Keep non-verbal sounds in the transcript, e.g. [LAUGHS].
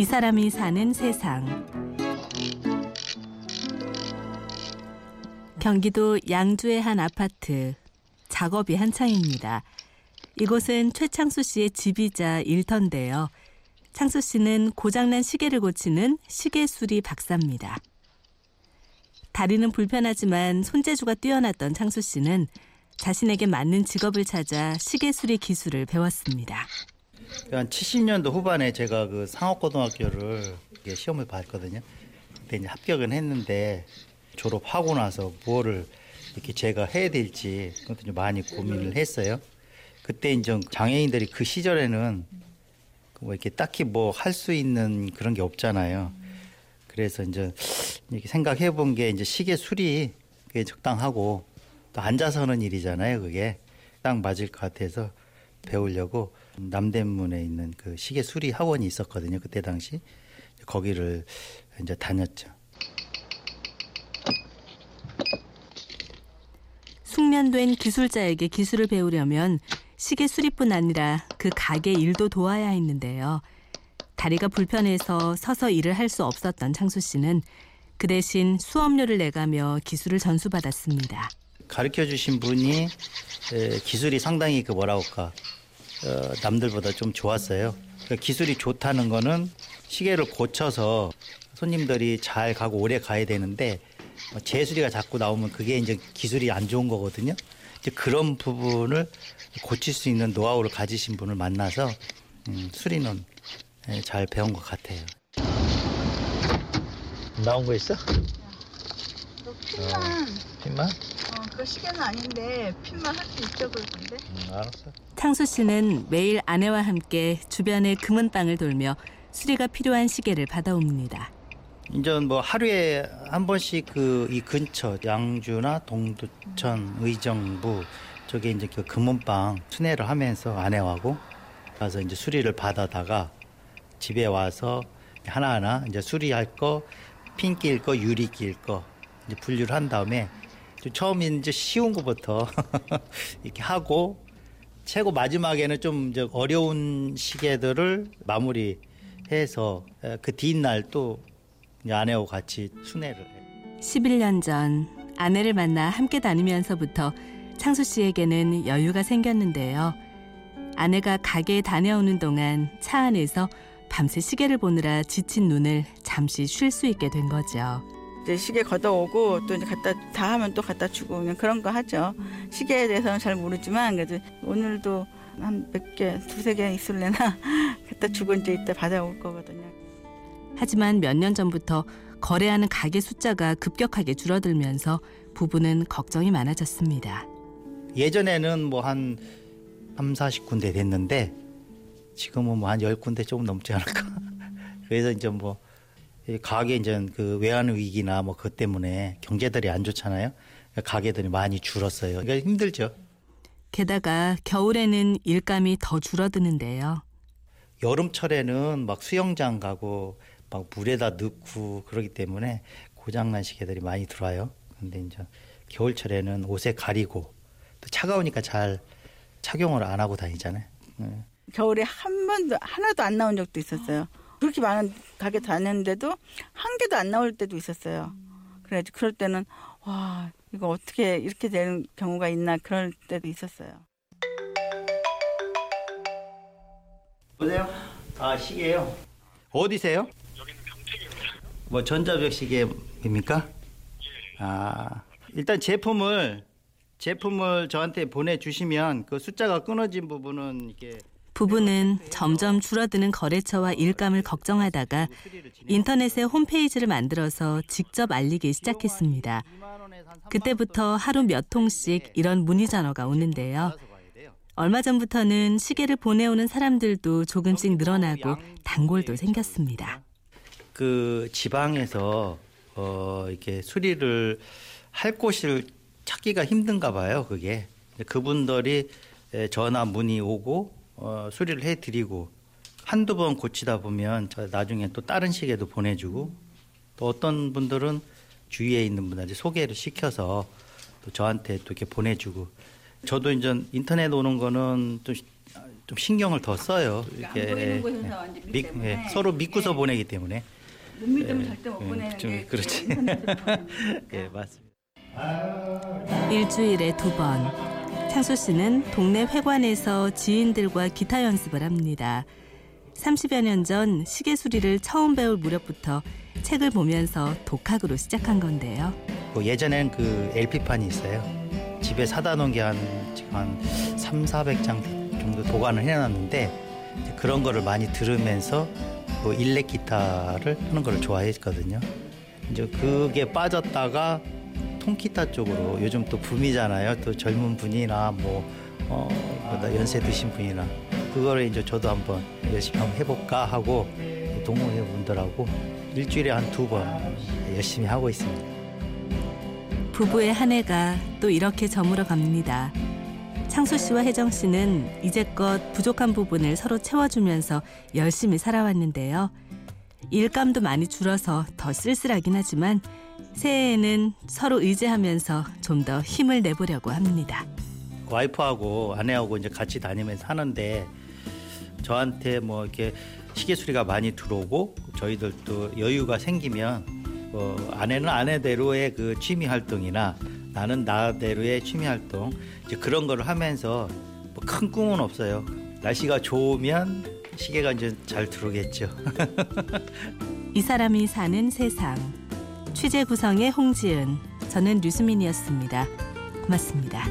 이 사람이 사는 세상. 경기도 양주의 한 아파트. 작업이 한창입니다. 이곳은 최창수 씨의 집이자 일터인데요. 창수 씨는 고장난 시계를 고치는 시계 수리 박사입니다. 다리는 불편하지만 손재주가 뛰어났던 창수 씨는 자신에게 맞는 직업을 찾아 시계 수리 기술을 배웠습니다. 한 70년도 후반에 제가 그 상업고등학교를 시험을 봤거든요. 근데 이제 합격은 했는데 졸업하고 나서 뭐를 이렇게 제가 해야 될지 그것도 좀 많이 고민을 했어요. 그때 이제 장애인들이 그 시절에는 뭐 이렇게 딱히 뭐 할 수 있는 그런 게 없잖아요. 그래서 이제 이렇게 생각해 본 게 이제 시계 수리 그게 적당하고 또 앉아서 하는 일이잖아요. 그게 딱 맞을 것 같아서 배우려고 남대문에 있는 그 시계 수리 학원이 있었거든요. 그때 당시 거기를 이제 다녔죠. 숙련된 기술자에게 기술을 배우려면 시계 수리뿐 아니라 그 가게 일도 도와야 했는데요. 다리가 불편해서 서서 일을 할 수 없었던 창수 씨는 그 대신 수업료를 내가며 기술을 전수받았습니다. 가르쳐 주신 분이 기술이 상당히 그 뭐라고 할까 어, 남들보다 좀 좋았어요. 그러니까 기술이 좋다는 거는 시계를 고쳐서 손님들이 잘 가고 오래 가야 되는데 뭐 재수리가 자꾸 나오면 그게 이제 기술이 안 좋은 거거든요. 이제 그런 부분을 고칠 수 있는 노하우를 가지신 분을 만나서 음, 수리는 예, 잘 배운 것 같아요. 나온 거 있어? 너 핀만 핀만? 어, 그 시계는 아닌데 핀만 할 수 있어 그러던데 음, 알았어. 창수 씨는 매일 아내와 함께 주변의 금은방을 돌며 수리가 필요한 시계를 받아옵니다. 이제 뭐 하루에 한 번씩 그 이 근처 양주나 동두천, 의정부 저게 이제 그 금은방 순회를 하면서 아내하고 가서 이제 수리를 받아다가 집에 와서 하나하나 이제 수리할 거, 핀 낄 거, 유리 낄 거 이제 분류를 한 다음에 처음에 이제 쉬운 것부터 [LAUGHS] 이렇게 하고 최고 마지막에는 좀 이제 어려운 시계들을 마무리해서 그 뒷날 또 아내하고 같이 순회를 해요. 11년 전 아내를 만나 함께 다니면서부터 창수 씨에게는 여유가 생겼는데요. 아내가 가게에 다녀오는 동안 차 안에서 밤새 시계를 보느라 지친 눈을 잠시 쉴 수 있게 된 거죠. 이제 시계 걷어오고 또 이제 갖다 다 하면 또 갖다 주고 그냥 그런 거 하죠 시계에 대해서는 잘 모르지만 그래도 오늘도 한 몇 개 두세 개 있을래나 [LAUGHS] 갖다 주고 이제 이따 받아올 거거든요 하지만 몇 년 전부터 거래하는 가게 숫자가 급격하게 줄어들면서 부부는 걱정이 많아졌습니다. 예전에는 뭐 한 3, 40군데 됐는데 지금은 뭐 한 10군데 조금 넘지 않을까. [LAUGHS] 그래서 이제 뭐 가게 이제 그 외환 위기나 뭐 그것 때문에 경제들이 안 좋잖아요. 가게들이 많이 줄었어요. 그러니까 힘들죠. 게다가 겨울에는 일감이 더 줄어드는데요. 여름철에는 막 수영장 가고 막 물에다 넣고 그러기 때문에 고장난 시계들이 많이 들어와요. 근데 이제 겨울철에는 옷에 가리고 또 차가우니까 잘 착용을 안 하고 다니잖아요. 네. 겨울에 한 번도 하나도 안 나온 적도 있었어요 그렇게 많은 가게 다녔는데도 한 개도 안 나올 때도 있었어요 그래 그럴 때는 와 이거 어떻게 이렇게 되는 경우가 있나 그럴 때도 있었어요 보세요. 아 시계요. 어디세요? 여기는 평택입니다. 뭐 전자벽 시계입니까? 아 일단 제품을 제품을 저한테 보내주시면 그 숫자가 끊어진 부분은 이게 부부는 점점 줄어드는 거래처와 일감을 걱정하다가 인터넷에 홈페이지를 만들어서 직접 알리기 시작했습니다. 그때부터 하루 몇 통씩 이런 문의 전화가 오는데요. 얼마 전부터는 시계를 보내오는 사람들도 조금씩 늘어나고 단골도 생겼습니다. 그 지방에서 어 이렇게 수리를 할 곳을 찾기가 힘든가 봐요. 그게 그분들이 전화 문의 오고 어, 수리를 해드리고 한두 번 고치다 보면 저 나중에 또 다른 시계도 보내주고 또 어떤 분들은 주위에 있는 분한테 소개를 시켜서 또 저한테 또 이렇게 보내주고 저도 이제 인터넷 오는 거는 좀 좀 신경을 더 써요. 안 보이는 이렇게 완전 믿- 믿기 때문에. 예, 서로 믿고서 네. 보내기 때문에 못 믿으면 예, 절대 못 예, 보내는 좀게 그렇지. [LAUGHS] 예 맞습니다. 일주일에 두 번. 창수 씨는 동네 회관에서 지인들과 기타 연습을 합니다. 30여 년 전 시계 수리를 처음 배울 무렵부터 책을 보면서 독학으로 시작한 건데요. 뭐 예전엔 그 LP판이 있어요. 집에 사다 놓은 게 한 지금 한 3, 400장 정도 보관을 해놨는데 그런 거를 많이 들으면서 그 일렉 기타를 하는 거를 좋아했거든요. 이제 그게 빠졌다가 통기타 쪽으로 요즘 또 붐이잖아요. 또 젊은 분이나 뭐 어, 연세 드신 분이나 그거를 이제 저도 한번 열심히 한번 해볼까 하고 동호회 분들하고 일주일에 한 두 번 열심히 하고 있습니다. 부부의 한 해가 또 이렇게 저물어 갑니다. 창수 씨와 혜정 씨는 이제껏 부족한 부분을 서로 채워주면서 열심히 살아왔는데요. 일감도 많이 줄어서 더 쓸쓸하긴 하지만 새해에는 서로 의지하면서 좀 더 힘을 내보려고 합니다. 와이프하고 아내하고 이제 같이 다니면서 하는데 저한테 뭐 이렇게 시계 수리가 많이 들어오고 저희들도 여유가 생기면 어, 아내는 아내대로의 그 취미 활동이나 나는 나대로의 취미 활동 이제 그런 거를 하면서 뭐 큰 꿈은 없어요. 날씨가 좋으면 시계가 이제 잘 들어오겠죠. [LAUGHS] 이 사람이 사는 세상. 취재 구성의 홍지은, 저는 류수민이었습니다. 고맙습니다.